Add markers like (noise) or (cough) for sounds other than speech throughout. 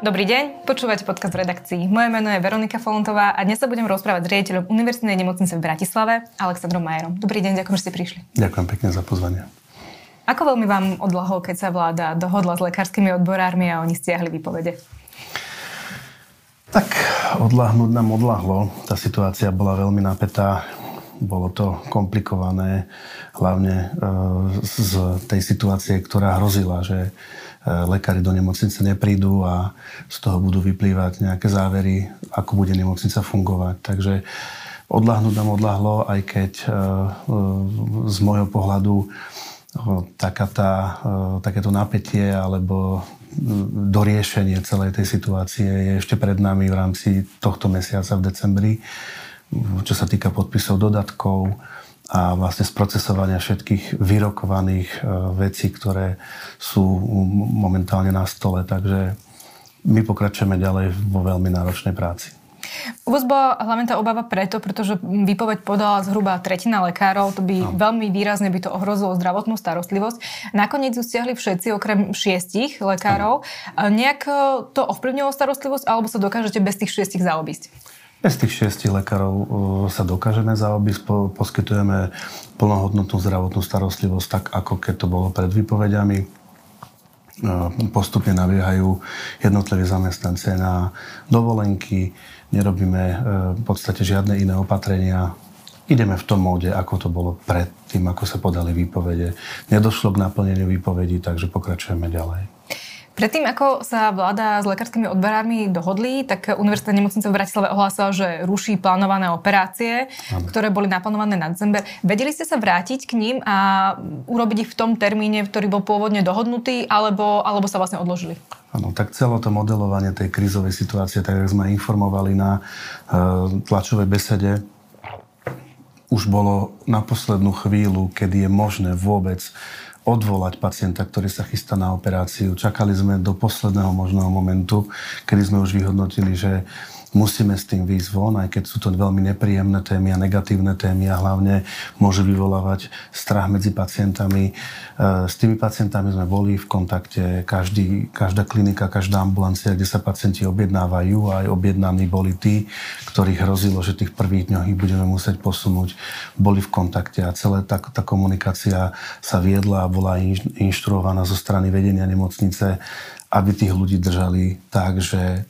Dobrý deň, počúvate podcast v redakcii. Moje meno je Veronika Folontová a dnes sa budem rozprávať s riaditeľom Univerzitnej nemocnice v Bratislave, Alexandrom Majerom. Dobrý deň, ďakujem, že ste prišli. Ďakujem pekne za pozvanie. Ako veľmi vám odlahlo, keď sa vláda dohodla s lekárskymi odborármi a oni stiahli výpovede? Tak odlahnúť nám odlahlo. Tá situácia bola veľmi napätá. Bolo to komplikované, hlavne e, z tej situácie, ktorá hrozila, že lekári do nemocnice neprídu a z toho budú vyplývať nejaké závery, ako bude nemocnica fungovať. Takže odlahnúť nám odlahlo, aj keď e, e, z môjho pohľadu taká tá, takéto napätie alebo doriešenie celej tej situácie je ešte pred nami v rámci tohto mesiaca v decembri, čo sa týka podpisov dodatkov, a vlastne sprocesovania všetkých vyrokovaných e, vecí, ktoré sú momentálne na stole. Takže my pokračujeme ďalej vo veľmi náročnej práci. U vás bola hlavne tá obava preto, pretože výpoveď podala zhruba tretina lekárov, to by no. veľmi výrazne by to ohrozilo zdravotnú starostlivosť. Nakoniec ju stiahli všetci, okrem šiestich lekárov. No. Nejak e, to ovplyvnilo starostlivosť, alebo sa dokážete bez tých šiestich zaobísť? Bez tých šiestich lekárov uh, sa dokážeme zaobísť, poskytujeme plnohodnotnú zdravotnú starostlivosť tak, ako keď to bolo pred výpovediami. Uh, postupne nabiehajú jednotliví zamestnanci na dovolenky, nerobíme uh, v podstate žiadne iné opatrenia. Ideme v tom móde, ako to bolo pred tým, ako sa podali výpovede. Nedošlo k naplneniu výpovedí, takže pokračujeme ďalej. Predtým, ako sa vláda s lekárskymi odborármi dohodli, tak Univerzita nemocnice v Bratislave ohlásila, že ruší plánované operácie, ano. ktoré boli naplánované na december. Vedeli ste sa vrátiť k ním a urobiť ich v tom termíne, ktorý bol pôvodne dohodnutý, alebo, alebo sa vlastne odložili? Áno, tak celé to modelovanie tej krízovej situácie, tak ako sme informovali na uh, tlačovej besede, už bolo na poslednú chvíľu, kedy je možné vôbec odvolať pacienta, ktorý sa chystá na operáciu. Čakali sme do posledného možného momentu, kedy sme už vyhodnotili, že musíme s tým výjsť von, aj keď sú to veľmi nepríjemné témy a negatívne témy a hlavne môže vyvolávať strach medzi pacientami. E, s tými pacientami sme boli v kontakte, každý, každá klinika, každá ambulancia, kde sa pacienti objednávajú, aj objednaní boli tí, ktorých hrozilo, že tých prvých dňoch ich budeme musieť posunúť, boli v kontakte a celá tá, tá komunikácia sa viedla a bola inštruovaná zo strany vedenia nemocnice, aby tých ľudí držali tak, že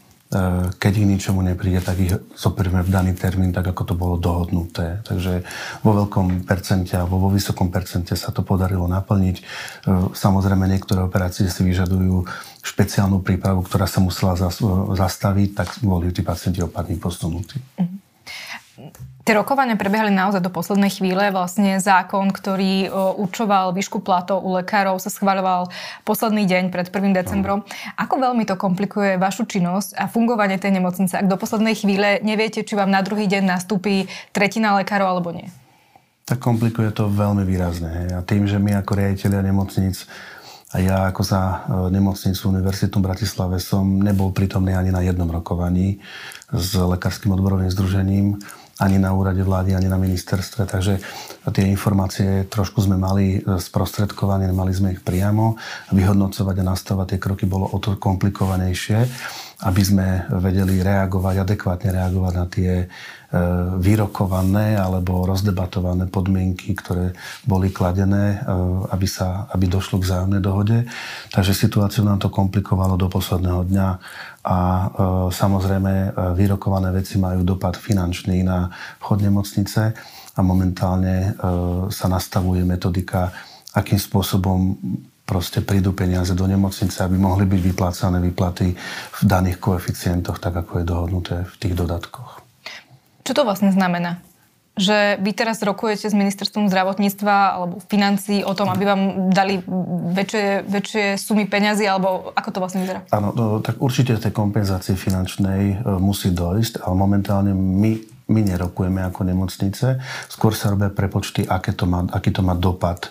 keď ich ničomu nepríde, tak ich zoperíme v daný termín, tak ako to bolo dohodnuté. Takže vo veľkom percente alebo vo vysokom percente sa to podarilo naplniť. Eh, samozrejme, niektoré operácie si vyžadujú špeciálnu prípravu, ktorá sa musela zastaviť, tak boli tí pacienti opadní posunutí. Mm-hmm. Tie rokovania prebiehali naozaj do poslednej chvíle. Vlastne zákon, ktorý určoval výšku platov u lekárov, sa schváľoval posledný deň pred 1. decembrom. Ako veľmi to komplikuje vašu činnosť a fungovanie tej nemocnice, ak do poslednej chvíle neviete, či vám na druhý deň nastúpi tretina lekárov alebo nie? Tak komplikuje to veľmi výrazne. Hej. A tým, že my ako riaditeľia nemocnic a ja ako za e, nemocnicu Univerzitu v Bratislave som nebol prítomný ani na jednom rokovaní s Lekárskym odborovým združením ani na úrade vlády, ani na ministerstve, takže tie informácie trošku sme mali sprostredkované, mali sme ich priamo. Vyhodnocovať a nastavovať tie kroky bolo o to komplikovanejšie, aby sme vedeli reagovať, adekvátne reagovať na tie e, vyrokované alebo rozdebatované podmienky, ktoré boli kladené, e, aby, sa, aby došlo k vzájomnej dohode. Takže situáciu nám to komplikovalo do posledného dňa a e, samozrejme vyrokované veci majú dopad finančný na vchod nemocnice a momentálne sa nastavuje metodika, akým spôsobom proste prídu peniaze do nemocnice, aby mohli byť vyplácané výplaty v daných koeficientoch, tak ako je dohodnuté v tých dodatkoch. Čo to vlastne znamená? že vy teraz rokujete s ministerstvom zdravotníctva alebo financí o tom, aby vám dali väčšie, väčšie sumy peňazí, alebo ako to vlastne vyzerá? Áno, no, tak určite tej kompenzácie finančnej e, musí dojsť, ale momentálne my my nerokujeme ako nemocnice, skôr sa robia prepočty, aké to má, aký to má dopad e,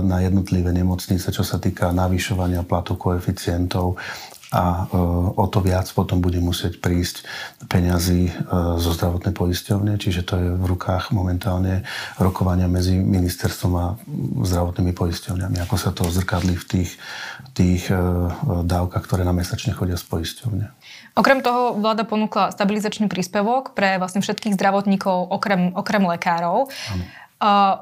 na jednotlivé nemocnice, čo sa týka navyšovania platu koeficientov. A o to viac potom bude musieť prísť peňazí zo zdravotnej poisťovne, čiže to je v rukách momentálne rokovania medzi ministerstvom a zdravotnými poisťovňami, ako sa to zrkadlí v tých, tých dávkach, ktoré na mesačne chodia z poisťovne. Okrem toho vláda ponúkla stabilizačný príspevok pre vlastne všetkých zdravotníkov okrem, okrem lekárov. Ano. Uh,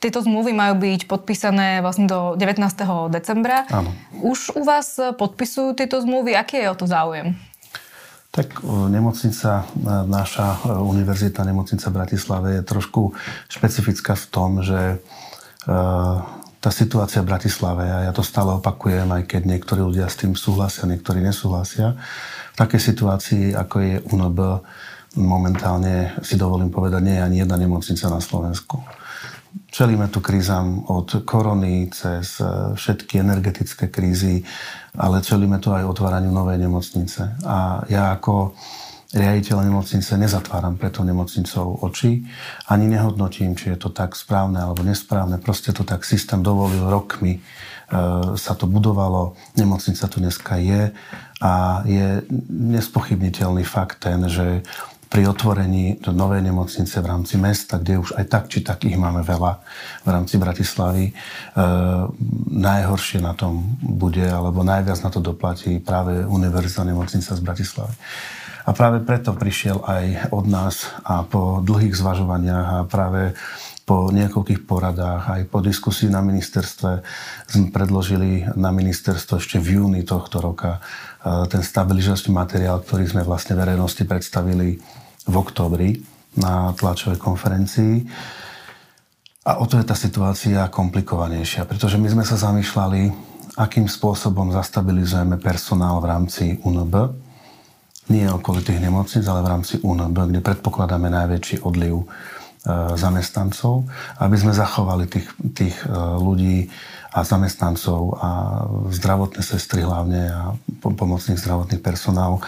tieto zmluvy majú byť podpísané vlastne do 19. decembra. Áno. Už u vás podpisujú tieto zmluvy? Aký je o to záujem? Tak nemocnica, naša univerzita nemocnica v Bratislave je trošku špecifická v tom, že tá situácia v Bratislave, a ja to stále opakujem, aj keď niektorí ľudia s tým súhlasia, niektorí nesúhlasia, v takej situácii, ako je UNB, momentálne si dovolím povedať, nie je ani jedna nemocnica na Slovensku. Čelíme tu krízam od korony cez e, všetky energetické krízy, ale čelíme tu aj otváraniu novej nemocnice. A ja ako riaditeľ nemocnice nezatváram preto nemocnicou oči, ani nehodnotím, či je to tak správne alebo nesprávne. Proste to tak systém dovolil rokmi, e, sa to budovalo, nemocnica tu dneska je a je nespochybniteľný fakt ten, že pri otvorení do novej nemocnice v rámci mesta, kde už aj tak či tak ich máme veľa v rámci Bratislavy, e, najhoršie na tom bude, alebo najviac na to doplatí práve Univerzita nemocnica z Bratislavy. A práve preto prišiel aj od nás a po dlhých zvažovaniach a práve po niekoľkých poradách, aj po diskusii na ministerstve sme predložili na ministerstvo ešte v júni tohto roka e, ten stabilizačný materiál, ktorý sme vlastne verejnosti predstavili v oktobri na tlačovej konferencii. A o to je tá situácia komplikovanejšia, pretože my sme sa zamýšľali, akým spôsobom zastabilizujeme personál v rámci UNB, nie okolitých nemocnic, ale v rámci UNB, kde predpokladáme najväčší odliv E, zamestnancov, aby sme zachovali tých, tých e, ľudí a zamestnancov a zdravotné sestry hlavne a pomocných zdravotných personál e,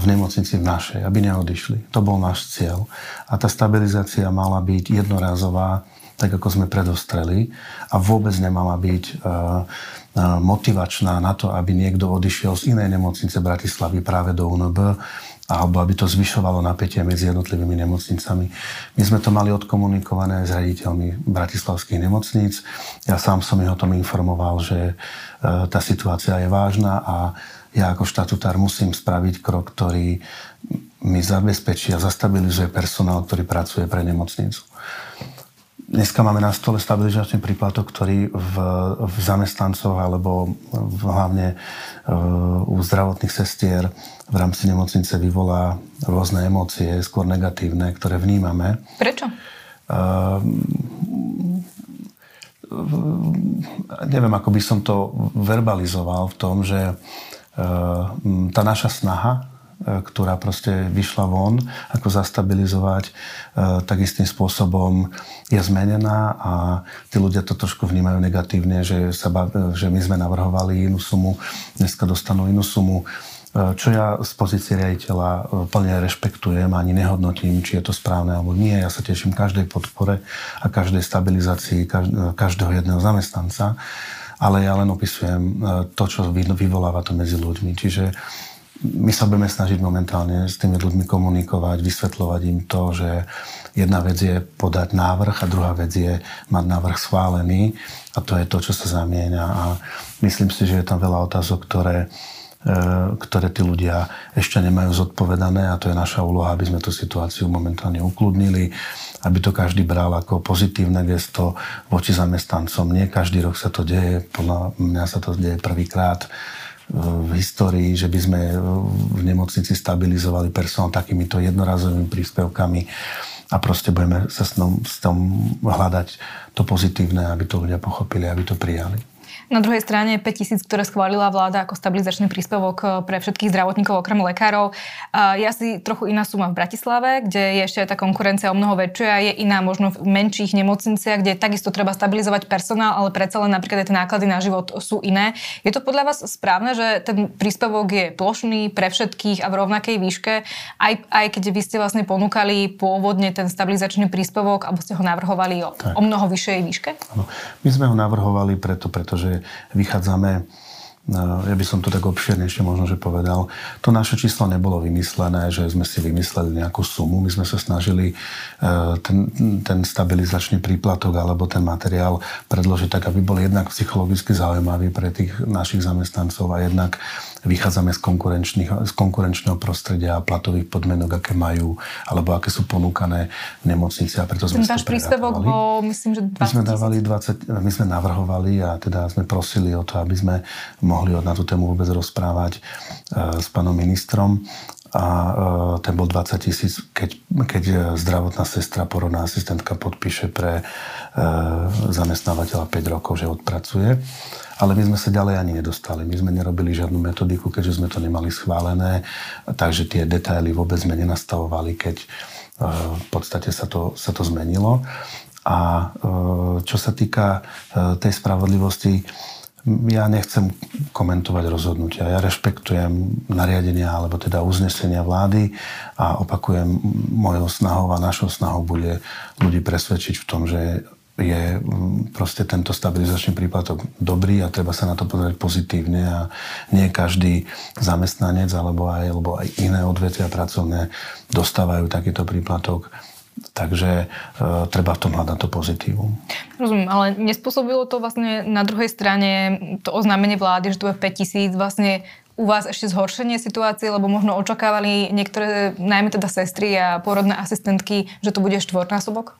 v nemocnici v našej, aby neodišli. To bol náš cieľ. A tá stabilizácia mala byť jednorázová, tak ako sme predostreli a vôbec nemala byť motivačná na to, aby niekto odišiel z inej nemocnice Bratislavy práve do UNB alebo aby to zvyšovalo napätie medzi jednotlivými nemocnicami. My sme to mali odkomunikované s raditeľmi bratislavských nemocníc. Ja sám som ich o tom informoval, že e, tá situácia je vážna a ja ako štatutár musím spraviť krok, ktorý mi zabezpečí a zastabilizuje personál, ktorý pracuje pre nemocnicu. Dneska máme na stole stabilizačný príplatok, ktorý v, v zamestnancoch alebo v, hlavne uh, u zdravotných sestier v rámci nemocnice vyvolá rôzne emócie, skôr negatívne, ktoré vnímame. Prečo? Uh, neviem, ako by som to verbalizoval v tom, že uh, tá naša snaha E, ktorá proste vyšla von, ako zastabilizovať, e, tak istým spôsobom je zmenená a tí ľudia to trošku vnímajú negatívne, že, sa bav, že my sme navrhovali inú sumu, dneska dostanú inú sumu, e, čo ja z pozície riaditeľa plne rešpektujem, ani nehodnotím, či je to správne alebo nie. Ja sa teším každej podpore a každej stabilizácii každého jedného zamestnanca, ale ja len opisujem to, čo vyvoláva to medzi ľuďmi. Čiže my sa budeme snažiť momentálne s tými ľuďmi komunikovať, vysvetľovať im to, že jedna vec je podať návrh a druhá vec je mať návrh schválený. A to je to, čo sa zamieňa. A myslím si, že je tam veľa otázok, ktoré, e, ktoré tí ľudia ešte nemajú zodpovedané. A to je naša úloha, aby sme tú situáciu momentálne ukludnili, aby to každý bral ako pozitívne gesto voči zamestnancom. Nie každý rok sa to deje, podľa mňa sa to deje prvýkrát v histórii, že by sme v nemocnici stabilizovali personál takýmito jednorazovými príspevkami a proste budeme sa s tom, s tom hľadať to pozitívne, aby to ľudia pochopili, aby to prijali. Na druhej strane 5 tisíc, ktoré schválila vláda ako stabilizačný príspevok eh, pre všetkých zdravotníkov okrem lekárov. Je asi trochu iná suma v Bratislave, kde je ešte aj tá konkurencia o mnoho väčšia. Je iná možno v menších nemocniciach, kde takisto treba stabilizovať personál, ale predsa len napríklad aj tie náklady na život sú iné. Je to podľa vás správne, že ten príspevok je plošný pre všetkých a v rovnakej výške, aj, aj keď vy ste vlastne ponúkali pôvodne ten stabilizačný príspevok, alebo ste ho navrhovali o, o mnoho vyššej výške? Ano. My sme ho navrhovali preto, pretože vychádzame ja by som to tak obširnejšie možno, že povedal, to naše číslo nebolo vymyslené, že sme si vymysleli nejakú sumu. My sme sa snažili ten, ten stabilizačný príplatok alebo ten materiál predložiť tak, aby bol jednak psychologicky zaujímavý pre tých našich zamestnancov a jednak vychádzame z, z konkurenčného prostredia a platových podmienok, aké majú, alebo aké sú ponúkané v nemocnici a preto sme Ten váš príspevok bol, myslím, že 20 my sme, dávali 20, my sme navrhovali a teda sme prosili o to, aby sme mohli na tú tému vôbec rozprávať e, s pánom ministrom a e, ten bol 20 tisíc, keď, keď zdravotná sestra, porodná asistentka podpíše pre e, zamestnávateľa 5 rokov, že odpracuje. Ale my sme sa ďalej ani nedostali. My sme nerobili žiadnu metodiku, keďže sme to nemali schválené, takže tie detaily vôbec sme nenastavovali, keď v podstate sa to, sa to zmenilo. A čo sa týka tej spravodlivosti, ja nechcem komentovať rozhodnutia. Ja rešpektujem nariadenia alebo teda uznesenia vlády a opakujem, mojou snahou a našou snahou bude ľudí presvedčiť v tom, že je mm, proste tento stabilizačný príplatok dobrý a treba sa na to pozrieť pozitívne a nie každý zamestnanec alebo aj, alebo aj iné odvetvia pracovné dostávajú takýto príplatok Takže e, treba v tom hľadať to pozitívum. Rozumiem, ale nespôsobilo to vlastne na druhej strane to oznámenie vlády, že tu je 5 tisíc, vlastne u vás ešte zhoršenie situácie, lebo možno očakávali niektoré, najmä teda sestry a porodné asistentky, že to bude štvornásobok?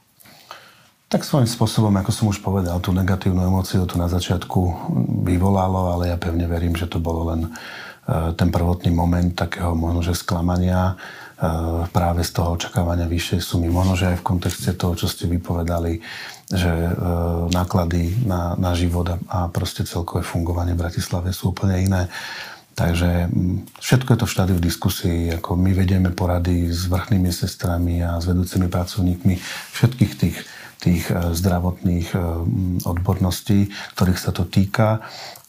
Tak svojím spôsobom, ako som už povedal, tú negatívnu emóciu tu na začiatku vyvolalo, ale ja pevne verím, že to bolo len e, ten prvotný moment takého možno, že sklamania práve z toho očakávania vyššej sumy. Možno, že aj v kontexte toho, čo ste vypovedali, že eh, náklady na, na život a proste celkové fungovanie v Bratislave sú úplne iné. Takže mm, všetko je to v štádiu diskusii, ako my vedieme porady s vrchnými sestrami a s vedúcimi pracovníkmi všetkých tých, tých eh, zdravotných odborností, ktorých sa to týka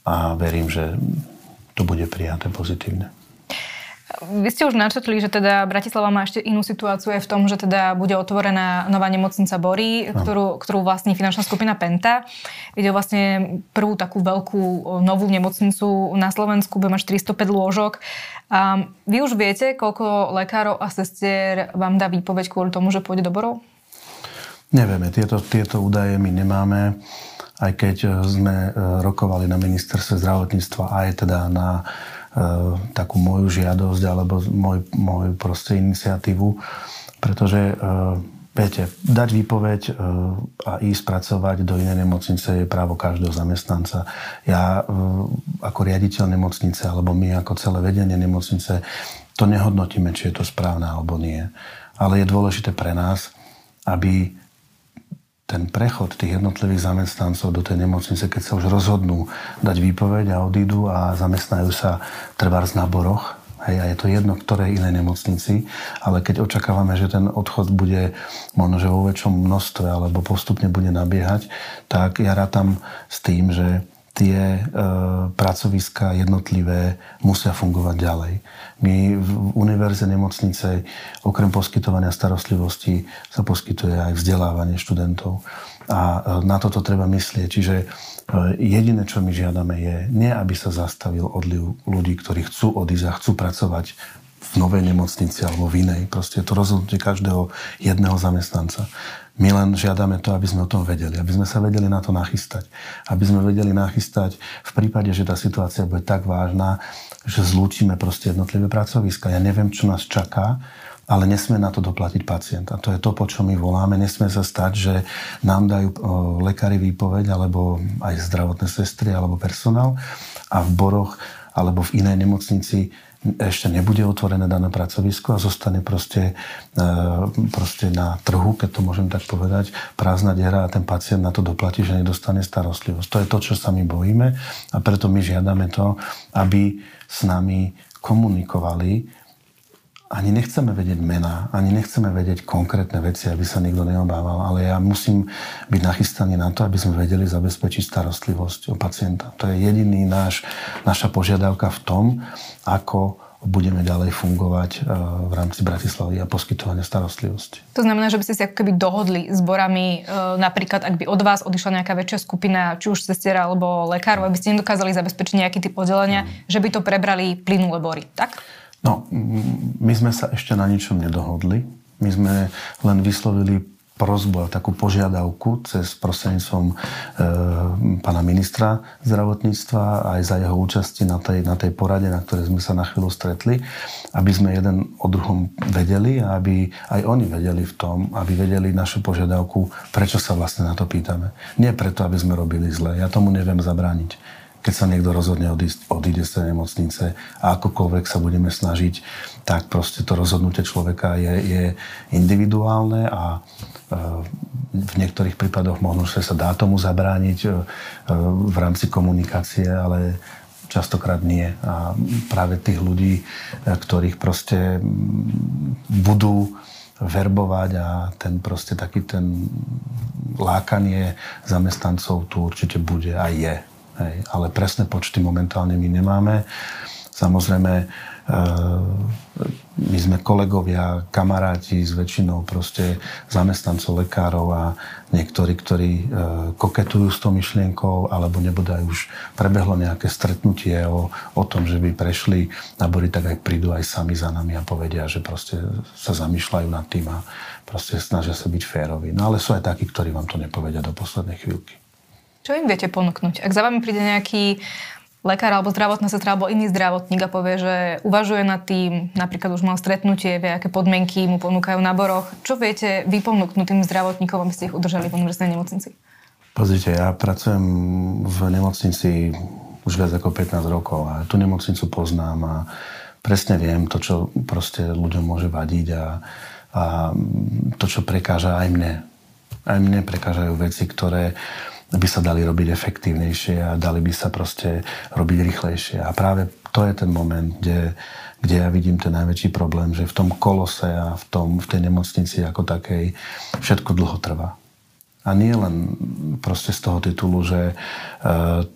a verím, že to bude prijaté pozitívne. Vy ste už načetli, že teda Bratislava má ešte inú situáciu aj v tom, že teda bude otvorená nová nemocnica Bory, ktorú, ktorú vlastní finančná skupina Penta. Ide vlastne prvú takú veľkú novú nemocnicu na Slovensku, bude mať 405 lôžok. A vy už viete, koľko lekárov a sestier vám dá výpoveď kvôli tomu, že pôjde do Borov? Nevieme, tieto, tieto údaje my nemáme aj keď sme e, rokovali na ministerstve zdravotníctva aj teda na E, takú moju žiadosť alebo môj, moju proste iniciatívu, pretože e, viete, dať výpoveď e, a ísť pracovať do inej nemocnice je právo každého zamestnanca. Ja ako riaditeľ nemocnice alebo my ako celé vedenie nemocnice to nehodnotíme, či je to správne alebo nie. Ale je dôležité pre nás, aby ten prechod tých jednotlivých zamestnancov do tej nemocnice, keď sa už rozhodnú dať výpoveď a odídu a zamestnajú sa trebárs na boroch, hej, a je to jedno, ktorej inej nemocnici, ale keď očakávame, že ten odchod bude možno, že vo väčšom množstve alebo postupne bude nabiehať, tak ja rátam s tým, že tie e, pracoviska jednotlivé musia fungovať ďalej. My v univerze nemocnice okrem poskytovania starostlivosti sa poskytuje aj vzdelávanie študentov. A e, na toto treba myslieť. Čiže e, jediné, čo my žiadame je, nie aby sa zastavil odliv ľudí, ktorí chcú odísť a chcú pracovať novej nemocnici alebo v inej. Proste je to rozhodnutie každého jedného zamestnanca. My len žiadame to, aby sme o tom vedeli, aby sme sa vedeli na to nachystať. Aby sme vedeli nachystať v prípade, že tá situácia bude tak vážna, že zlúčime proste jednotlivé pracoviska. Ja neviem, čo nás čaká, ale nesmie na to doplatiť pacient. A to je to, po čo my voláme. Nesmie sa stať, že nám dajú lekári výpoveď, alebo aj zdravotné sestry, alebo personál a v Boroch alebo v inej nemocnici ešte nebude otvorené dané pracovisko a zostane proste, e, proste na trhu, keď to môžem tak povedať, prázdna diera a ten pacient na to doplatí, že nedostane starostlivosť. To je to, čo sa my bojíme a preto my žiadame to, aby s nami komunikovali ani nechceme vedieť mená, ani nechceme vedieť konkrétne veci, aby sa nikto neobával, ale ja musím byť nachystaný na to, aby sme vedeli zabezpečiť starostlivosť o pacienta. To je jediný náš, naša požiadavka v tom, ako budeme ďalej fungovať e, v rámci Bratislavy a poskytovania starostlivosti. To znamená, že by ste si ako keby dohodli s borami, e, napríklad ak by od vás odišla nejaká väčšia skupina, či už sestiera alebo lekárov, aby ste nedokázali zabezpečiť nejaký typ oddelenia, mm. že by to prebrali plynulé bory, tak? No, my sme sa ešte na ničom nedohodli. My sme len vyslovili prozbu a takú požiadavku cez prostredníctvom e, pána ministra zdravotníctva aj za jeho účasti na tej, na tej porade, na ktorej sme sa na chvíľu stretli, aby sme jeden o druhom vedeli a aby aj oni vedeli v tom, aby vedeli našu požiadavku, prečo sa vlastne na to pýtame. Nie preto, aby sme robili zle. Ja tomu neviem zabrániť keď sa niekto rozhodne odísť, odíde z tej nemocnice a akokoľvek sa budeme snažiť, tak proste to rozhodnutie človeka je, je individuálne a v niektorých prípadoch možno, že sa dá tomu zabrániť e, v rámci komunikácie, ale častokrát nie. A práve tých ľudí, e, ktorých proste budú verbovať a ten proste taký ten lákanie zamestnancov tu určite bude a je. Hej. Ale presné počty momentálne my nemáme. Samozrejme, my sme kolegovia, kamaráti s väčšinou proste zamestnancov lekárov a niektorí, ktorí e, koketujú s tou myšlienkou, alebo nebude aj už prebehlo nejaké stretnutie o, o tom, že by prešli nabory, tak aj prídu aj sami za nami a povedia, že proste sa zamýšľajú nad tým a proste snažia sa byť féroví. No ale sú aj takí, ktorí vám to nepovedia do poslednej chvíľky. Čo im viete ponúknuť? Ak za vami príde nejaký lekár alebo zdravotná sestra alebo iný zdravotník a povie, že uvažuje nad tým, napríklad už mal stretnutie, vie, aké podmienky mu ponúkajú na boroch. Čo viete vy ponúknuť tým zdravotníkom, aby ste ich udržali v univerzitnej nemocnici? Pozrite, ja pracujem v nemocnici už viac ako 15 rokov a tú nemocnicu poznám a presne viem to, čo proste ľuďom môže vadiť a, a to, čo prekáža aj mne. Aj mne prekážajú veci, ktoré by sa dali robiť efektívnejšie a dali by sa proste robiť rýchlejšie. A práve to je ten moment, kde, kde ja vidím ten najväčší problém, že v tom kolose a v, tom, v tej nemocnici ako takej všetko dlho trvá. A nie len proste z toho titulu, že e,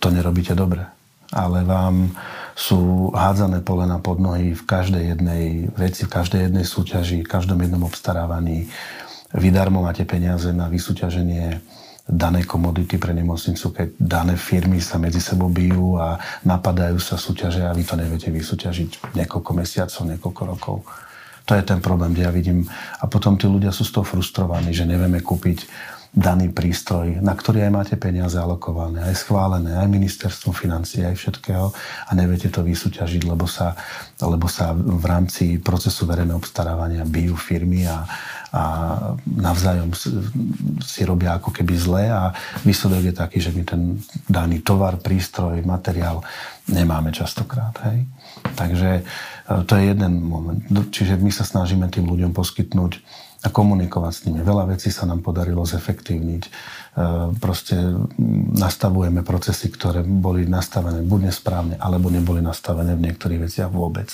to nerobíte dobre, ale vám sú hádzané polena pod nohy v každej jednej veci, v každej jednej súťaži, v každom jednom obstarávaní. Vy máte peniaze na vysúťaženie danej komodity pre nemocnicu, keď dané firmy sa medzi sebou bijú a napadajú sa súťaže a vy to neviete vysúťažiť niekoľko mesiacov, niekoľko rokov. To je ten problém, kde ja vidím. A potom tí ľudia sú z toho frustrovaní, že nevieme kúpiť daný prístroj, na ktorý aj máte peniaze alokované, aj schválené, aj ministerstvom financí, aj všetkého a neviete to vysúťažiť, lebo sa, lebo sa v rámci procesu verejného obstarávania bijú firmy a, a navzájom si robia ako keby zle a výsledok je taký, že my ten daný tovar, prístroj, materiál nemáme častokrát. Hej? Takže e, to je jeden moment. Čiže my sa snažíme tým ľuďom poskytnúť a komunikovať s nimi. Veľa vecí sa nám podarilo zefektívniť. E, proste nastavujeme procesy, ktoré boli nastavené buď nesprávne, alebo neboli nastavené v niektorých veciach vôbec.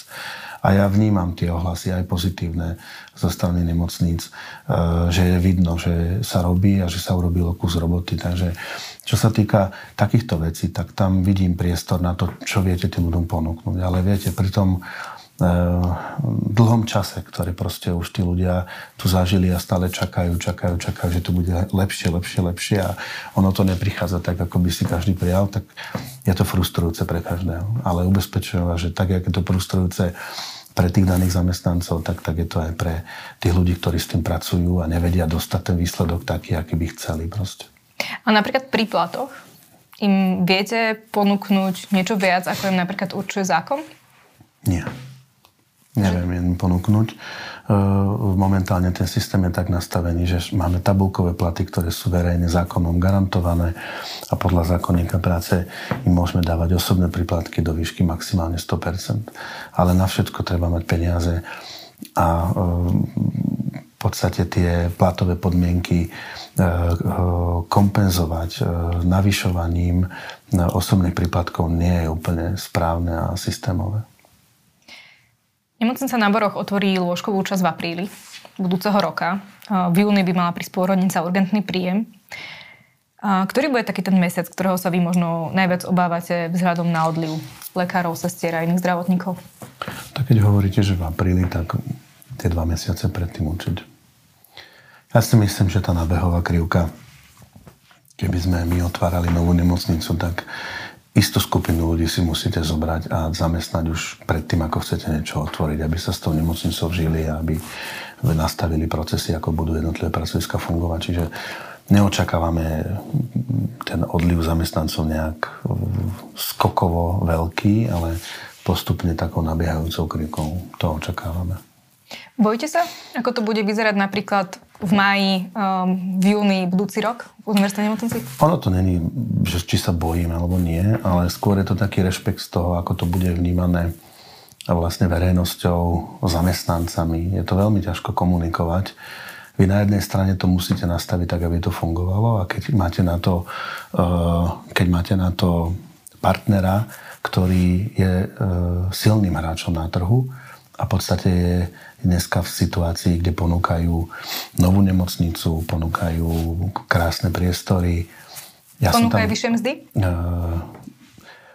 A ja vnímam tie ohlasy aj pozitívne zo strany nemocníc, e, že je vidno, že sa robí a že sa urobilo kus roboty. Takže čo sa týka takýchto vecí, tak tam vidím priestor na to, čo viete tým ľuďom ponúknuť. Ale viete, pri tom dlhom čase, ktorý proste už tí ľudia tu zažili a stále čakajú, čakajú, čakajú, že to bude lepšie, lepšie, lepšie a ono to neprichádza tak, ako by si každý prijal, tak je to frustrujúce pre každého. Ale ubezpečujem vás, že tak, ako je to frustrujúce pre tých daných zamestnancov, tak, tak je to aj pre tých ľudí, ktorí s tým pracujú a nevedia dostať ten výsledok taký, aký by chceli proste. A napríklad pri platoch im viete ponúknuť niečo viac, ako im napríklad určuje zákon? Nie. Neviem im ponúknuť. Eh, momentálne ten systém je tak nastavený, že máme tabulkové platy, ktoré sú verejne zákonom garantované a podľa zákonníka práce im môžeme dávať osobné príplatky do výšky maximálne 100%. Ale na všetko treba mať peniaze a eh, v podstate tie platové podmienky eh, kompenzovať navyšovaním osobných príplatkov nie je úplne správne a systémové. Nemocnica na Boroch otvorí lôžkovú časť v apríli budúceho roka. V júni by mala prísť pôrodnica urgentný príjem. Ktorý bude taký ten mesiac, ktorého sa vy možno najviac obávate vzhľadom na odliv lekárov, sestier a iných zdravotníkov? Tak keď hovoríte, že v apríli, tak tie dva mesiace predtým určite. Ja si myslím, že tá nabehová krivka, keby sme my otvárali novú nemocnicu, tak istú skupinu ľudí si musíte zobrať a zamestnať už predtým, ako chcete niečo otvoriť, aby sa s tou nemocnicou žili a aby nastavili procesy, ako budú jednotlivé pracoviska fungovať. Čiže neočakávame ten odliv zamestnancov nejak skokovo veľký, ale postupne takou nabiehajúcou krikou to očakávame. Bojíte sa, ako to bude vyzerať napríklad v máji, um, v júni budúci rok v univerzitnej nemocnici? Ono to není, že či sa bojím alebo nie, ale skôr je to taký rešpekt z toho, ako to bude vnímané vlastne verejnosťou, zamestnancami. Je to veľmi ťažko komunikovať. Vy na jednej strane to musíte nastaviť tak, aby to fungovalo a keď máte na to, uh, keď máte na to partnera, ktorý je uh, silným hráčom na trhu a v podstate je dneska v situácii, kde ponúkajú novú nemocnicu, ponúkajú krásne priestory. Ja ponúkajú tam, vyššie mzdy? Uh,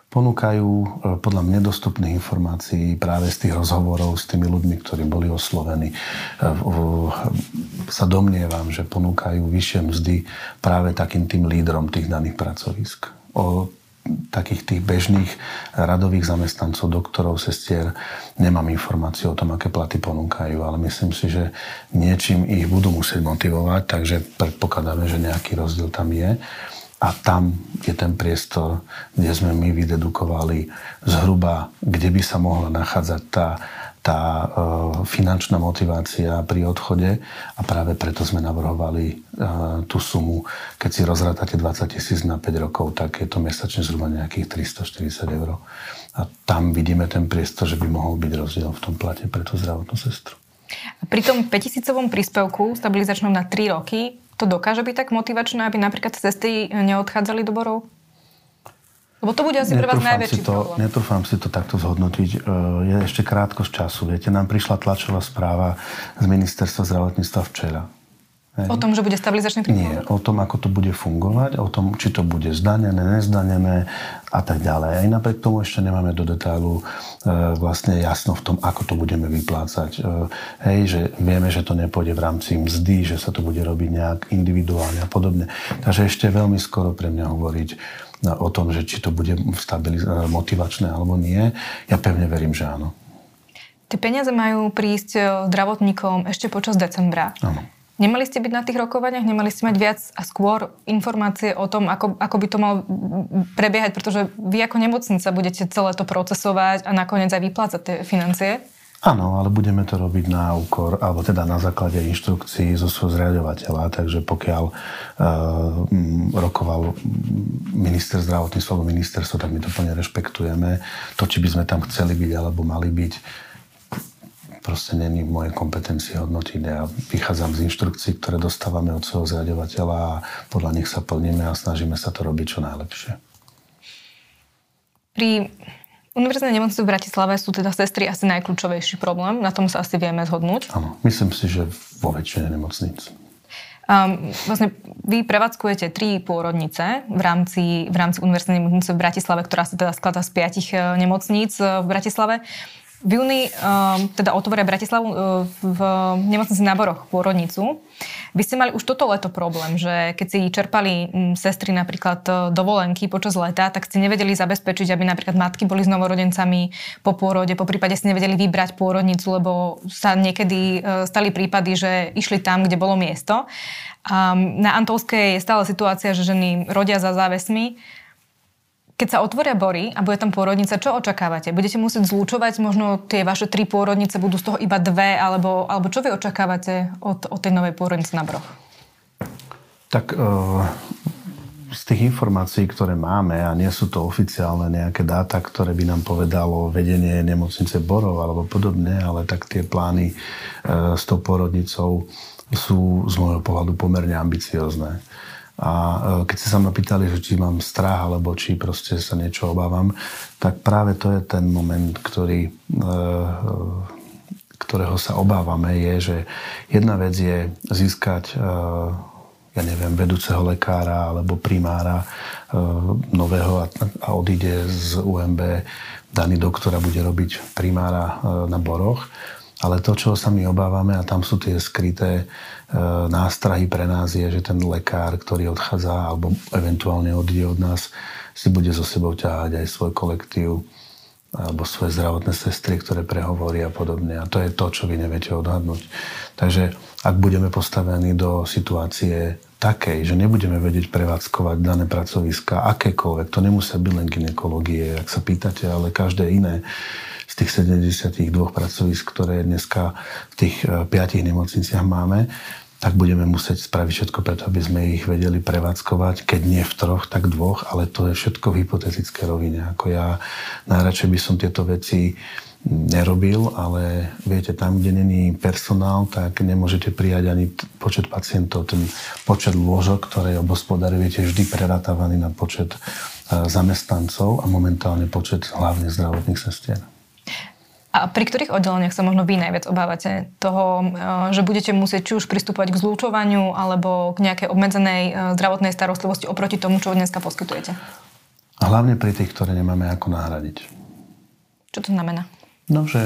ponúkajú uh, podľa mne dostupných informácií práve z tých rozhovorov s tými ľuďmi, ktorí boli oslovení. Uh, sa domnievam, že ponúkajú vyššie mzdy práve takým tým lídrom tých daných pracovisk. O takých tých bežných radových zamestnancov, doktorov, sestier, nemám informáciu o tom, aké platy ponúkajú, ale myslím si, že niečím ich budú musieť motivovať, takže predpokladáme, že nejaký rozdiel tam je. A tam je ten priestor, kde sme my vydedukovali zhruba, kde by sa mohla nachádzať tá tá e, finančná motivácia pri odchode a práve preto sme navrhovali e, tú sumu. Keď si rozrátate 20 tisíc na 5 rokov, tak je to mesačne zhruba nejakých 340 eur. A tam vidíme ten priestor, že by mohol byť rozdiel v tom plate pre tú zdravotnú sestru. Pri tom 5000 príspevku stabilizačnom na 3 roky to dokáže byť tak motivačné, aby napríklad cesty neodchádzali do borov? Lebo to bude asi pre vás najväčší to, problém. Netrúfam si to takto zhodnotiť. E, je ešte krátko z času. Viete, nám prišla tlačová správa z ministerstva zdravotníctva včera. Hej. O tom, že bude stabilizačný trh? Nie, o tom, ako to bude fungovať, o tom, či to bude zdanené, nezdanené a tak ďalej. Aj napriek tomu ešte nemáme do detailu e, vlastne jasno v tom, ako to budeme vyplácať. E, hej, že vieme, že to nepôjde v rámci mzdy, že sa to bude robiť nejak individuálne a podobne. Takže ešte veľmi skoro pre mňa hovoriť o tom, že či to bude stabiliz- motivačné alebo nie. Ja pevne verím, že áno. Tie peniaze majú prísť e, zdravotníkom ešte počas decembra. Áno. Nemali ste byť na tých rokovaniach? Nemali ste mať viac a skôr informácie o tom, ako, ako by to malo prebiehať? Pretože vy ako nemocnica budete celé to procesovať a nakoniec aj vyplácať tie financie. Áno, ale budeme to robiť na úkor, alebo teda na základe inštrukcií zo svojho zriadovateľa, takže pokiaľ uh, rokoval minister zdravotníctva alebo ministerstvo, tak my to plne rešpektujeme. To, či by sme tam chceli byť alebo mali byť, proste není v mojej kompetencii hodnotiť. Ja vychádzam z inštrukcií, ktoré dostávame od svojho zriadovateľa a podľa nich sa plníme a snažíme sa to robiť čo najlepšie. Pri Univerzitnej nemocnici v Bratislave sú teda sestry asi najkľúčovejší problém. Na tom sa asi vieme zhodnúť. Áno, myslím si, že vo väčšine nemocnic. Um, vlastne vy prevádzkujete tri pôrodnice v rámci, v rámci Univerzitnej nemocnice v Bratislave, ktorá sa teda skladá z piatich eh, nemocníc eh, v Bratislave. V júni um, teda otvoria Bratislavu uh, v nemocnici na Boroch pôrodnicu. Vy ste mali už toto leto problém, že keď si čerpali um, sestry napríklad uh, dovolenky počas leta, tak ste nevedeli zabezpečiť, aby napríklad matky boli s novorodencami po pôrode, po prípade ste nevedeli vybrať pôrodnicu, lebo sa niekedy uh, stali prípady, že išli tam, kde bolo miesto. Um, na Antolskej je stále situácia, že ženy rodia za závesmi keď sa otvoria bory a bude tam pôrodnica, čo očakávate? Budete musieť zlúčovať, možno tie vaše tri pôrodnice budú z toho iba dve, alebo, alebo čo vy očakávate od, od tej novej pôrodnice na broch? Tak uh, z tých informácií, ktoré máme, a nie sú to oficiálne nejaké dáta, ktoré by nám povedalo vedenie nemocnice Borov alebo podobne, ale tak tie plány uh, s tou pôrodnicou sú z môjho pohľadu pomerne ambiciozne. A e, keď ste sa ma pýtali, že či mám strach, alebo či proste sa niečo obávam, tak práve to je ten moment, ktorý, e, e, ktorého sa obávame, je, že jedna vec je získať ja neviem, vedúceho lekára alebo primára nového a odíde z UMB daný doktor a bude robiť primára na Boroch. Ale to, čo sa my obávame, a tam sú tie skryté nástrahy pre nás, je, že ten lekár, ktorý odchádza alebo eventuálne odíde od nás, si bude so sebou ťahať aj svoj kolektív alebo svoje zdravotné sestry, ktoré prehovoria a podobne. A to je to, čo vy neviete odhadnúť. Takže ak budeme postavení do situácie takej, že nebudeme vedieť prevádzkovať dané pracoviska, akékoľvek, to nemusia byť len ginekológie, ak sa pýtate, ale každé iné tých 72 pracovisk, ktoré dneska v tých eh, piatich nemocniciach máme, tak budeme musieť spraviť všetko preto, aby sme ich vedeli prevádzkovať, keď nie v troch, tak dvoch, ale to je všetko v hypotetické rovine. Ako ja najradšej by som tieto veci nerobil, ale viete, tam, kde není personál, tak nemôžete prijať ani počet pacientov. Ten počet lôžok, ktoré obospodarujete, vždy preratávany na počet e, zamestnancov a momentálne počet hlavne zdravotných sestier. A pri ktorých oddeleniach sa možno vy najviac obávate toho, eh, že budete musieť či už pristúpať k zlúčovaniu alebo k nejakej obmedzenej eh, zdravotnej starostlivosti oproti tomu, čo dneska poskytujete? Hlavne pri tých, ktoré nemáme ako nahradiť. Čo to znamená? No, že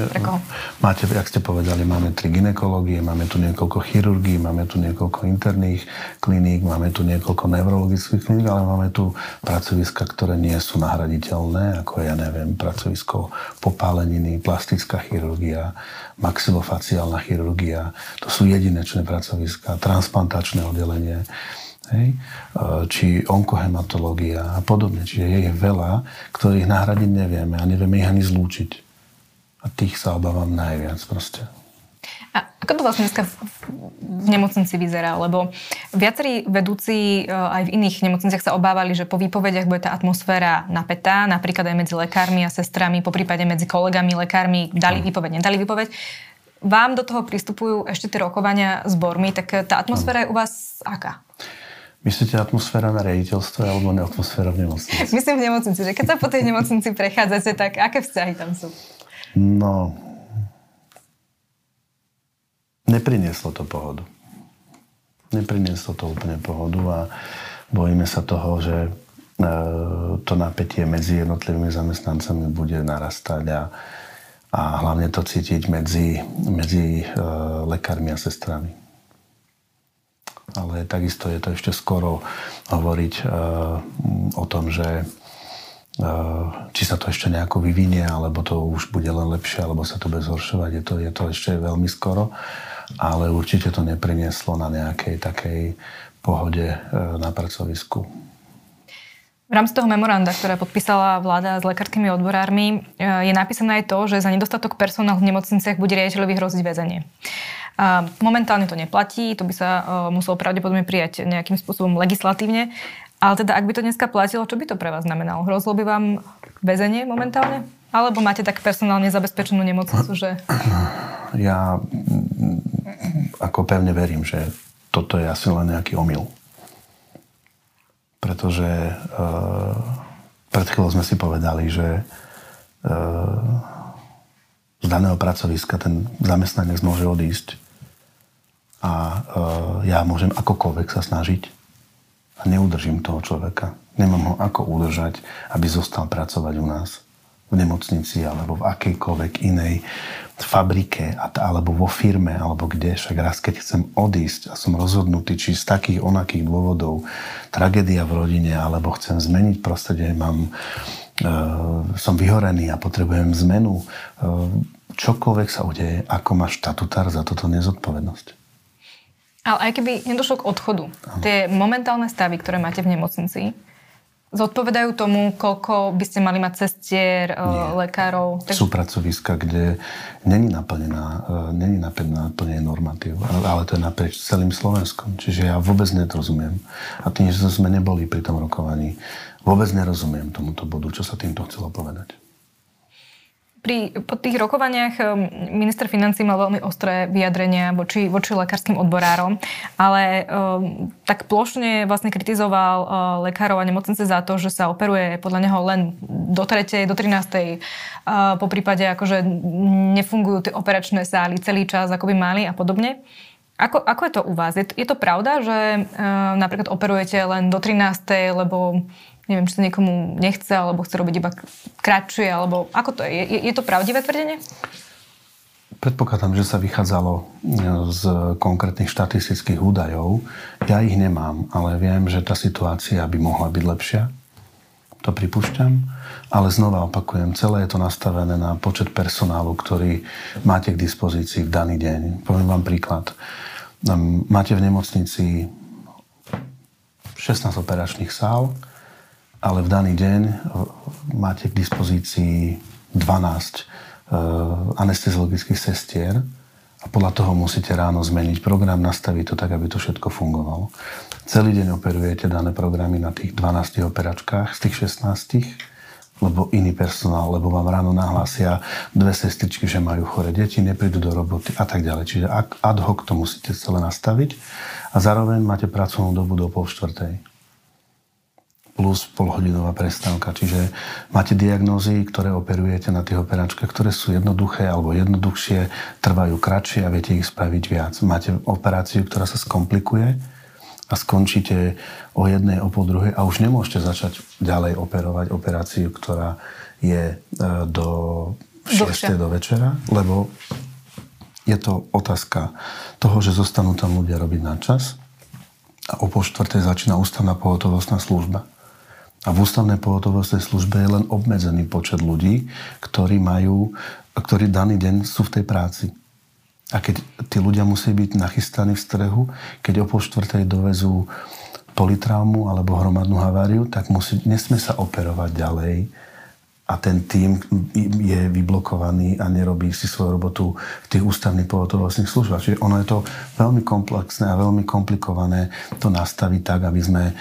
máte, jak ste povedali, máme tri ginekológie, máme tu niekoľko chirurgií, máme tu niekoľko interných kliník, máme tu niekoľko neurologických kliník, ale máme tu pracoviska, ktoré nie sú nahraditeľné, ako ja neviem, pracovisko popáleniny, plastická chirurgia, maxilofaciálna chirurgia. To sú jedinečné pracoviska, transplantačné oddelenie hej, e, či onkohematológia a podobne. Čiže je veľa, ktorých nahradiť nevieme a nevieme ich ani zlúčiť. A tých sa obávam najviac proste. A ako to vlastne dneska v nemocnici vyzerá? Lebo viacerí vedúci e, aj v iných nemocniciach sa obávali, že po výpovediach bude tá atmosféra napätá, napríklad aj medzi lekármi a sestrami, po prípade medzi kolegami, lekármi, dali výpoveď, nedali výpoveď. Vám do toho pristupujú ešte tie rokovania s bormi, tak tá atmosféra je u vás aká? Myslíte atmosféra na rejiteľstve alebo atmosféra v nemocnici? (laughs) Myslím v nemocnici, že keď sa po tej nemocnici prechádzate, tak aké vzťahy tam sú? No, neprinieslo to pohodu. Neprinieslo to úplne pohodu a bojíme sa toho, že e, to napätie medzi jednotlivými zamestnancami bude narastať a, a hlavne to cítiť medzi, medzi e, lekármi a sestrami. Ale takisto je to ešte skoro hovoriť e, o tom, že či sa to ešte nejako vyvinie, alebo to už bude len lepšie, alebo sa to bude zhoršovať. Je to, je to ešte veľmi skoro, ale určite to neprinieslo na nejakej takej pohode e, na pracovisku. V rámci toho memoranda, ktoré podpísala vláda s lekárskymi odborármi, e, je napísané aj to, že za nedostatok personálu v nemocniciach bude riaditeľovi hroziť väzenie. Momentálne to neplatí, to by sa muselo pravdepodobne prijať nejakým spôsobom legislatívne. Ale teda, ak by to dneska platilo, čo by to pre vás znamenalo? Hrozilo by vám väzenie momentálne? Alebo máte tak personálne zabezpečenú nemocnicu, že... Ja ako pevne verím, že toto je asi len nejaký omyl. Pretože uh, pred chvíľou sme si povedali, že uh, z daného pracoviska ten zamestnanec môže odísť a uh, ja môžem akokoľvek sa snažiť neudržím toho človeka. Nemám ho ako udržať, aby zostal pracovať u nás v nemocnici alebo v akejkoľvek inej fabrike alebo vo firme alebo kde. Však raz, keď chcem odísť a som rozhodnutý, či z takých onakých dôvodov, tragédia v rodine alebo chcem zmeniť prostredie, mám, e, som vyhorený a potrebujem zmenu, e, čokoľvek sa udeje, ako má štatutár za toto nezodpovednosť. Ale aj keby nedošlo k odchodu, Aha. tie momentálne stavy, ktoré máte v nemocnici, zodpovedajú tomu, koľko by ste mali mať cestier, eh, Nie. lekárov? Tak... Sú pracoviska, kde není naplnená, eh, není naplnená plne normatív, ale to je naprieč celým Slovenskom. Čiže ja vôbec nerozumiem. A tým, že sme neboli pri tom rokovaní, vôbec nerozumiem tomuto bodu, čo sa týmto chcelo povedať pri, po tých rokovaniach um, minister financí mal veľmi ostré vyjadrenia voči, voči lekárskym odborárom, ale um, tak plošne vlastne kritizoval uh, lekárov a nemocnice za to, že sa operuje podľa neho len do 3. do 13. Uh, po prípade akože nefungujú tie operačné sály celý čas, ako by mali a podobne. Ako, ako je to u vás? Je, je to pravda, že uh, napríklad operujete len do 13. lebo neviem, či to niekomu nechce, alebo chce robiť iba kratšie, alebo ako to je? Je, je to pravdivé tvrdenie? Predpokladám, že sa vychádzalo e, z konkrétnych štatistických údajov. Ja ich nemám, ale viem, že tá situácia by mohla byť lepšia. To pripúšťam. Ale znova opakujem, celé je to nastavené na počet personálu, ktorý máte k dispozícii v daný deň. Poviem vám príklad. Máte v nemocnici 16 operačných sál, ale v daný deň máte k dispozícii 12 Eh, anesteziologických sestier a podľa toho musíte ráno zmeniť program, nastaviť to tak, aby to všetko fungovalo. Celý deň operujete dané programy na tých 12 operačkách z tých 16 lebo iný personál, lebo vám ráno nahlásia dve sestričky, že majú chore deti, neprídu do roboty a tak ďalej. Čiže ad hoc to musíte celé nastaviť a zároveň máte pracovnú dobu do pol štvrtej plus polhodinová prestávka. Čiže máte diagnózy, ktoré operujete na tých operačkách, ktoré sú jednoduché alebo jednoduchšie, trvajú kratšie a viete ich spraviť viac. Máte operáciu, ktorá sa skomplikuje a skončíte o jednej, o pol druhej a už nemôžete začať ďalej operovať operáciu, ktorá je e, do 6. do večera, lebo je to otázka toho, že zostanú tam ľudia robiť na čas a o pol štvrtej začína ústavná pohotovostná služba. A v ústavnej pohotovostnej službe je len obmedzený počet ľudí, ktorí majú, ktorí daný deň sú v tej práci. A keď tí ľudia musí byť nachystaní v strehu, keď o pol štvrtej dovezú politraumu alebo hromadnú haváriu, tak musí, nesmie sa operovať ďalej a ten tým je vyblokovaný a nerobí si svoju robotu v tých ústavných pohotovostných službách. Čiže ono je to veľmi komplexné a veľmi komplikované to nastaviť tak, aby sme e,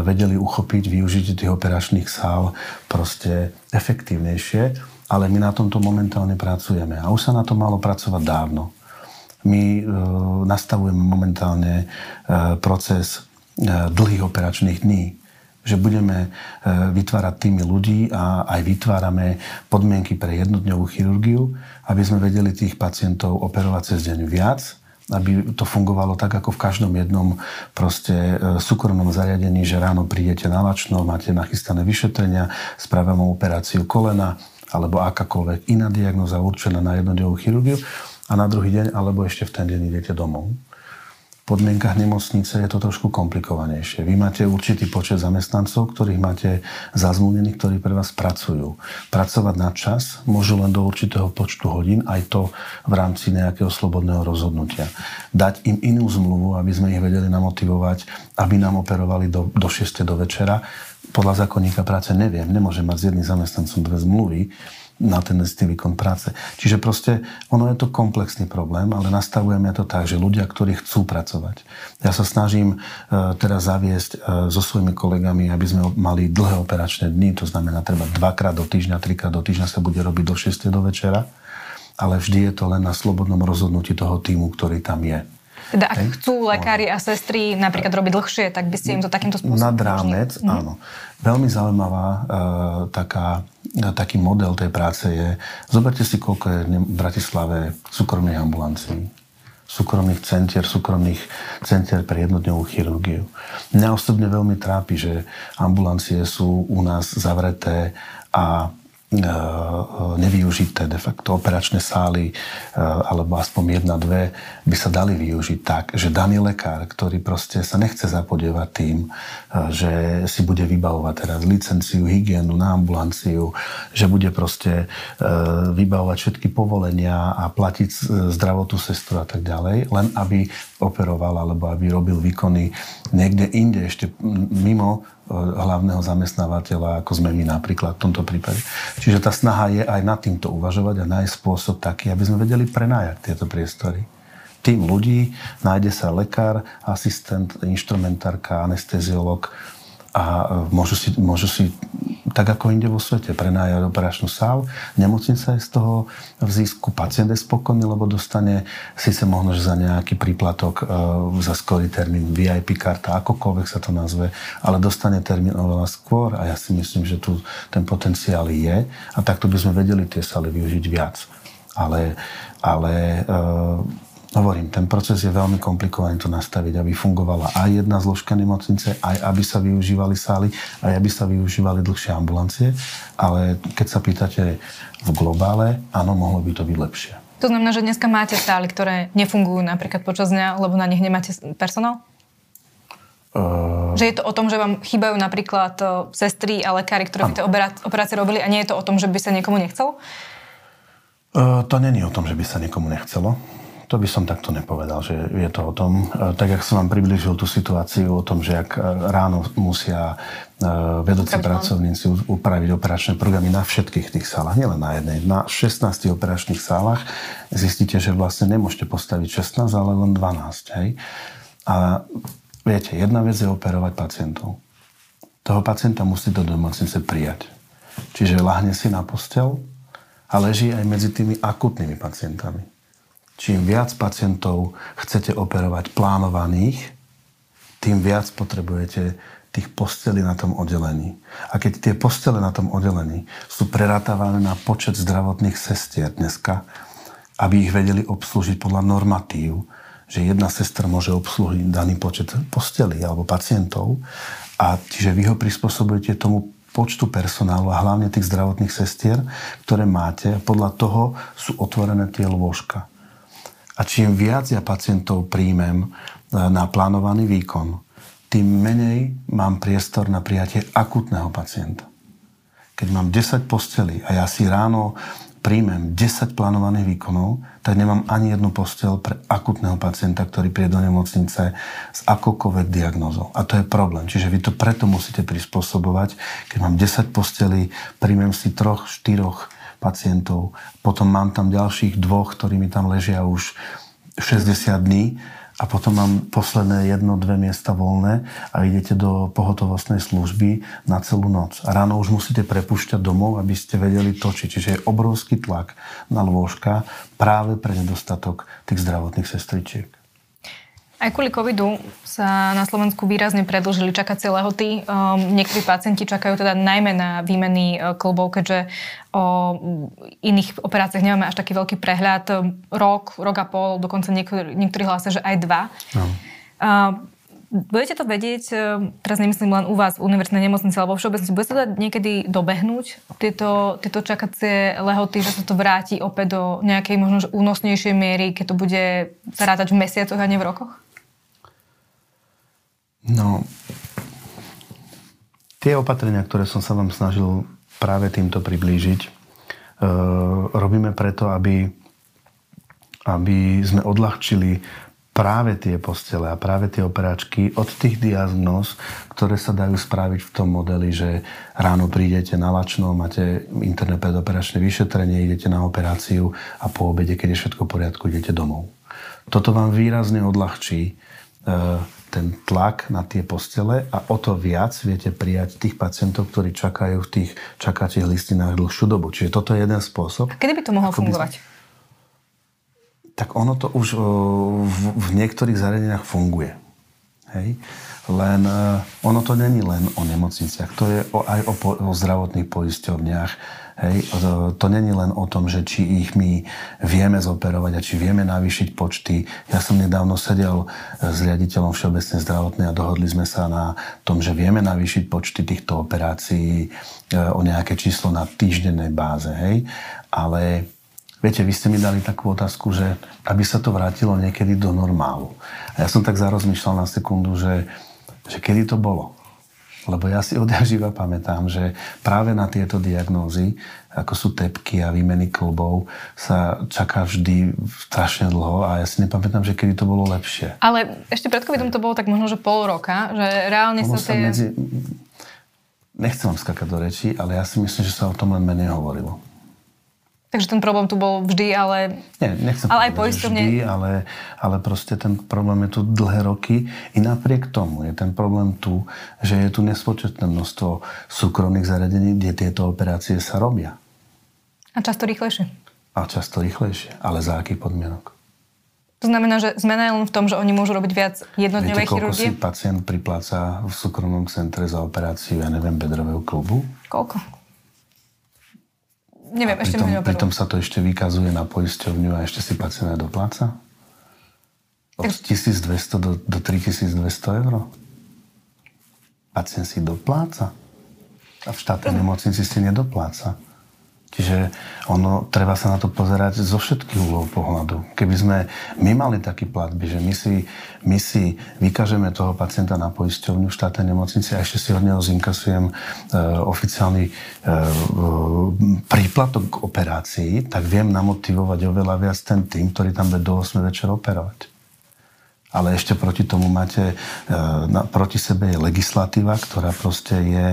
vedeli uchopiť využitie tých operačných sál proste efektívnejšie, ale my na tomto momentálne pracujeme. A už sa na to malo pracovať dávno. My e, nastavujeme momentálne e, proces dlhých operačných dní že budeme e, vytvárať týmy ľudí a aj vytvárame podmienky pre jednodňovú chirurgiu, aby sme vedeli tých pacientov operovať cez deň viac, aby to fungovalo tak, ako v každom jednom proste e, súkromnom zariadení, že ráno prídete na lačno, máte nachystané vyšetrenia, spravíme operáciu kolena alebo akákoľvek iná diagnoza určená na jednodňovú chirurgiu a na druhý deň alebo ešte v ten deň idete domov podmienkach nemocnice je to trošku komplikovanejšie. Vy máte určitý počet zamestnancov, ktorých máte zazmluvnených, ktorí pre vás pracujú. Pracovať na čas môžu len do určitého počtu hodín, aj to v rámci nejakého slobodného rozhodnutia. Dať im inú zmluvu, aby sme ich vedeli namotivovať, aby nám operovali do, do 6. do večera. Podľa zákonníka práce neviem, nemôžem mať s jedným zamestnancom dve zmluvy, na ten istý výkon práce. Čiže proste ono je to komplexný problém, ale nastavujeme to tak, že ľudia, ktorí chcú pracovať. Ja sa snažím e, teraz zaviesť e, so svojimi kolegami, aby sme mali dlhé operačné dni, to znamená treba dvakrát do týždňa, trikrát do týždňa sa bude robiť do 6. do večera, ale vždy je to len na slobodnom rozhodnutí toho týmu, ktorý tam je. Teda ak Hej? chcú lekári a sestry napríklad robiť dlhšie, tak by ste im to takýmto spôsobom Nad rámec, mhm. áno. Veľmi zaujímavá uh, taká, uh, taký model tej práce je, zoberte si, koľko je v Bratislave súkromných ambulancií súkromných centier, súkromných centier pre jednodňovú chirurgiu. Mňa osobne veľmi trápi, že ambulancie sú u nás zavreté a E, nevyužité, de facto operačné sály e, alebo aspoň jedna, dve by sa dali využiť tak, že daný lekár, ktorý proste sa nechce zapodievať tým, e, že si bude vybavovať teraz licenciu, hygienu na ambulanciu, že bude proste vybavovať všetky povolenia a platiť zdravotnú sestru a tak ďalej, len aby operoval alebo aby robil výkony niekde inde, ešte mimo hlavného zamestnávateľa, ako sme my napríklad v tomto prípade. Čiže tá snaha je aj nad týmto uvažovať a nájsť spôsob taký, aby sme vedeli prenájať tieto priestory. Tým ľudí nájde sa lekár, asistent, inštrumentárka, anesteziolog, a e, môžu si, môžu si tak ako inde vo svete, prenájať operačnú sál. Nemocnica je z toho v zisku, pacient je spokojný, lebo dostane síce možno, že za nejaký príplatok, e, za skorý termín VIP karta, akokoľvek sa to nazve, ale dostane termín oveľa skôr a ja si myslím, že tu ten potenciál je a takto by sme vedeli tie sály využiť viac. Ale, ale e, Hovorím, ten proces je veľmi komplikovaný to nastaviť, aby fungovala aj jedna zložka nemocnice, aj aby sa využívali sály, aj aby sa využívali dlhšie ambulancie. Ale keď sa pýtate v globále, áno, mohlo by to byť lepšie. To znamená, že dneska máte sály, ktoré nefungujú napríklad počas dňa, lebo na nich nemáte personál? Uh... Že je to o tom, že vám chýbajú napríklad sestry a lekári, ktorí by tie operácie robili a nie je to o tom, že by sa niekomu nechcel? Uh, to není o tom, že by sa niekomu nechcelo. To by som takto nepovedal, že je to o tom, e, tak jak som vám približil tú situáciu o tom, že ak e, ráno musia e, vedúci pracovníci upraviť operačné programy na všetkých tých sálach, nielen na jednej, na 16 operačných sálach, zistíte, že vlastne nemôžete postaviť 16, ale len 12. Hej? A viete, jedna vec je operovať pacientov. Toho pacienta musí do nemocnice prijať. Čiže lahne si na postel a leží aj medzi tými akutnými pacientami čím viac pacientov chcete operovať plánovaných, tým viac potrebujete tých postelí na tom oddelení. A keď tie postele na tom oddelení sú prerátavané na počet zdravotných sestier dneska, aby ich vedeli obslúžiť podľa normatív, že jedna sestra môže obslúžiť daný počet postelí alebo pacientov a čiže vy ho prispôsobujete tomu počtu personálu a hlavne tých zdravotných sestier, ktoré máte. Podľa toho sú otvorené tie lôžka. A čím viac ja pacientov príjmem e, na plánovaný výkon, tým menej mám priestor na prijatie akutného pacienta. Keď mám 10 postelí a ja si ráno príjmem 10 plánovaných výkonov, tak nemám ani jednu postel pre akutného pacienta, ktorý príde do nemocnice s akokoľvek diagnózou. A to je problém. Čiže vy to preto musíte prispôsobovať. Keď mám 10 postelí, príjmem si troch, štyroch pacientov. Potom mám tam ďalších dvoch, ktorí mi tam ležia už 60 dní a potom mám posledné jedno, dve miesta voľné a idete do pohotovostnej služby na celú noc. A ráno už musíte prepušťať domov, aby ste vedeli točiť. Čiže je obrovský tlak na lôžka práve pre nedostatok tých zdravotných sestričiek. Aj kvôli covidu sa na Slovensku výrazne predlžili čakacie lehoty. Um, niektorí pacienti čakajú teda najmä na výmeny uh, klbov, keďže o iných operáciách nemáme až taký veľký prehľad. Um, rok, rok a pol, dokonca niektorí, niektorí hlásia, že aj dva. No. Uh, budete to vedieť, teraz nemyslím len u vás v univerzitnej nemocnici, alebo všeobecne, budete to dať niekedy dobehnúť, tieto, tieto čakacie lehoty, že sa to vráti opäť do nejakej možno únosnejšej miery, keď to bude sa rátať v mesiacoch a nie v rokoch? No, tie opatrenia, ktoré som sa vám snažil práve týmto priblížiť, e, robíme preto, aby, aby sme odľahčili práve tie postele a práve tie operáčky od tých diagnóz, ktoré sa dajú spraviť v tom modeli, že ráno prídete na lačno, máte interné predoperačné vyšetrenie, idete na operáciu a po obede, keď je všetko v poriadku, idete domov. Toto vám výrazne odľahčí e, ten tlak na tie postele a o to viac viete prijať tých pacientov, ktorí čakajú v tých čakacích listinách dlhšiu dobu. Čiže toto je jeden spôsob. Kedy by to mohlo fungovať? By... Tak ono to už v, v niektorých zariadeniach funguje. Hej? Len ono to není len o nemocniciach, to je o, aj o, o zdravotných poisťovniach, Hej, to není len o tom, že či ich my vieme zoperovať a či vieme navýšiť počty. Ja som nedávno sedel s riaditeľom Všeobecnej zdravotnej a dohodli sme sa na tom, že vieme navýšiť počty týchto operácií e, o nejaké číslo na týždennej báze. Hej. Ale Viete, vy ste mi dali takú otázku, že aby sa to vrátilo niekedy do normálu. A ja som tak zarozmýšľal na sekundu, že, že kedy to bolo. Lebo ja si odjak (laughs) živa pamätám, že práve na tieto diagnózy, ako sú tepky a výmeny klbov, sa čaká vždy strašne dlho a ja si nepamätám, že kedy to bolo lepšie. Ale ešte pred covidom to bolo tak možno, že pol roka, že reálne sa tie... Medzi... Nechcem vám skakať do reči, ale ja si myslím, že sa o tom len menej hovorilo. Takže ten problém tu bol vždy, ale... Nie, nechcem ale aj poistovne... vždy, ale, ale proste ten problém je tu dlhé roky. I napriek tomu je ten problém tu, že je tu nespočetné množstvo súkromných zariadení, kde tieto operácie sa robia. A často rýchlejšie. A často rýchlejšie. Ale za aký podmienok? To znamená, že zmena je len v tom, že oni môžu robiť viac jednodňovej chirurgie? Viete, koľko si pacient pripláca v súkromnom centre za operáciu, ja neviem, bedrového klubu? Koľko? Neviem, a pritom, ešte pritom sa to ešte vykazuje na poisťovňu a ešte si pacient dopláca? Od 1200 do, do 3200 eur? Pacient si dopláca. A v štátnej nemocnici si nedopláca. Čiže ono, treba sa na to pozerať zo všetkých úhlov pohľadu. Keby sme my mali taký platby, že my si, my si vykažeme toho pacienta na poisťovňu v štátnej nemocnici a ešte si od neho zinkasujem e, oficiálny e, e, príplatok k operácii, tak viem namotivovať oveľa viac ten tým, ktorý tam bude do 8 večer operovať ale ešte proti tomu máte, e, na, proti sebe je legislatíva, ktorá proste je,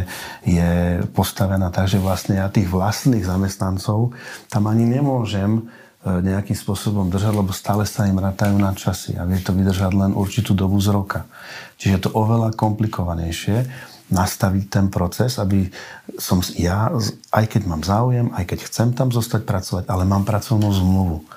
je postavená tak, že vlastne ja tých vlastných zamestnancov tam ani nemôžem e, nejakým spôsobom držať, lebo stále sa im ratajú na časy a vie to vydržať len určitú dobu z roka. Čiže je to oveľa komplikovanejšie nastaviť ten proces, aby som ja, aj keď mám záujem, aj keď chcem tam zostať pracovať, ale mám pracovnú zmluvu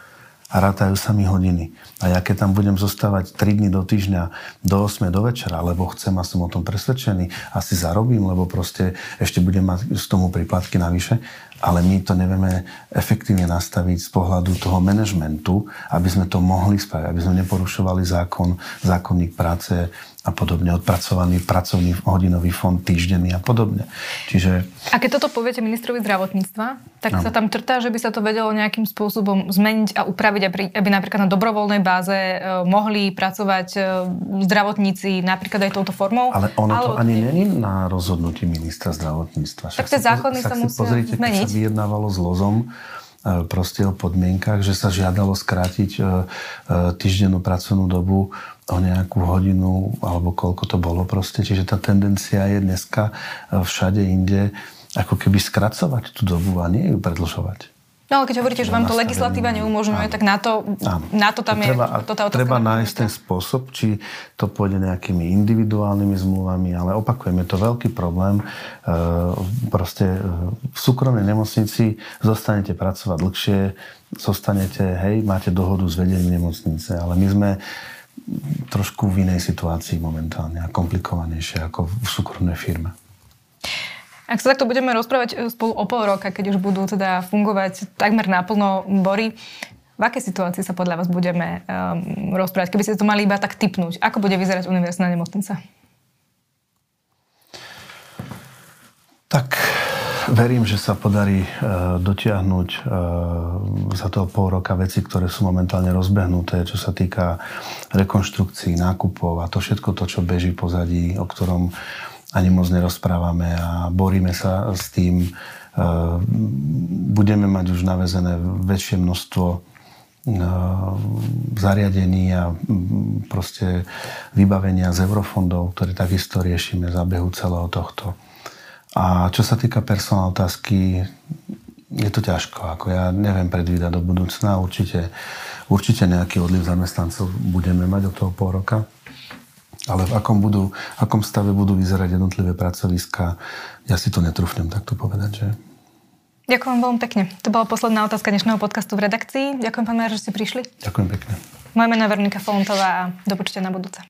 a rátajú sa mi hodiny. A ja keď tam budem zostávať 3 dní do týždňa, do 8 do večera, lebo chcem a som o tom presvedčený, asi zarobím, lebo proste ešte budem mať z tomu príplatky navyše, ale my to nevieme efektívne nastaviť z pohľadu toho manažmentu, aby sme to mohli spraviť, aby sme neporušovali zákon, zákonník práce a podobne, odpracovaný pracovný hodinový fond týždenný a podobne. Čiže... A keď toto poviete ministrovi zdravotníctva, tak no. sa tam trtá, že by sa to vedelo nejakým spôsobom zmeniť a upraviť, aby, aby napríklad na dobrovoľnej báze e, mohli pracovať e, zdravotníci napríklad aj touto formou. Ale ono ale... to ani není na rozhodnutí ministra zdravotníctva. Tak tie zákony sa musia pozrite, zmeniť. Keď sa vyjednávalo s Lozom, proste o podmienkach, že sa žiadalo skrátiť týždennú pracovnú dobu o nejakú hodinu alebo koľko to bolo proste. Čiže tá tendencia je dneska e, všade inde ako keby skracovať tú dobu a nie ju predlžovať. No ale keď hovoríte, že vám to legislatíva neumožňuje, áno. tak na to, áno. na to tam treba, je to tá Treba nájsť ten spôsob, či to pôjde nejakými individuálnymi zmluvami, ale opakujem, je to veľký problém. E, proste e, v súkromnej nemocnici zostanete pracovať dlhšie, zostanete, hej, máte dohodu s vedením nemocnice, ale my sme trošku v inej situácii momentálne a komplikovanejšie ako v súkromnej firme. Ak sa takto budeme rozprávať e, spolu o pol roka, keď už budú teda fungovať takmer naplno bory, v akej situácii sa podľa vás budeme um, rozprávať? Keby ste to mali iba tak typnúť, ako bude vyzerať univerzitná nemocnica? Tak Verím, že sa podarí e, dotiahnuť e, za toho pol roka veci, ktoré sú momentálne rozbehnuté, čo sa týka rekonštrukcií, nákupov a to všetko to, čo beží pozadí, o ktorom ani moc nerozprávame a boríme sa s tým. E, budeme mať už navezené väčšie množstvo zariadení a proste vybavenia z eurofondov, ktoré takisto riešime za behu celého tohto. A čo sa týka personál otázky, je to ťažko. Ako ja neviem predvídať do budúcna. Určite, určite nejaký odliv zamestnancov budeme mať od toho pol roka. Ale v akom, budú, akom stave budú vyzerať jednotlivé pracoviska, ja si to netrúfnem takto povedať. Že... Ďakujem veľmi pekne. To bola posledná otázka dnešného podcastu v redakcii. Ďakujem, pán Majer, že ste prišli. Ďakujem pekne. Moje meno je Veronika Folontová a do na budúce.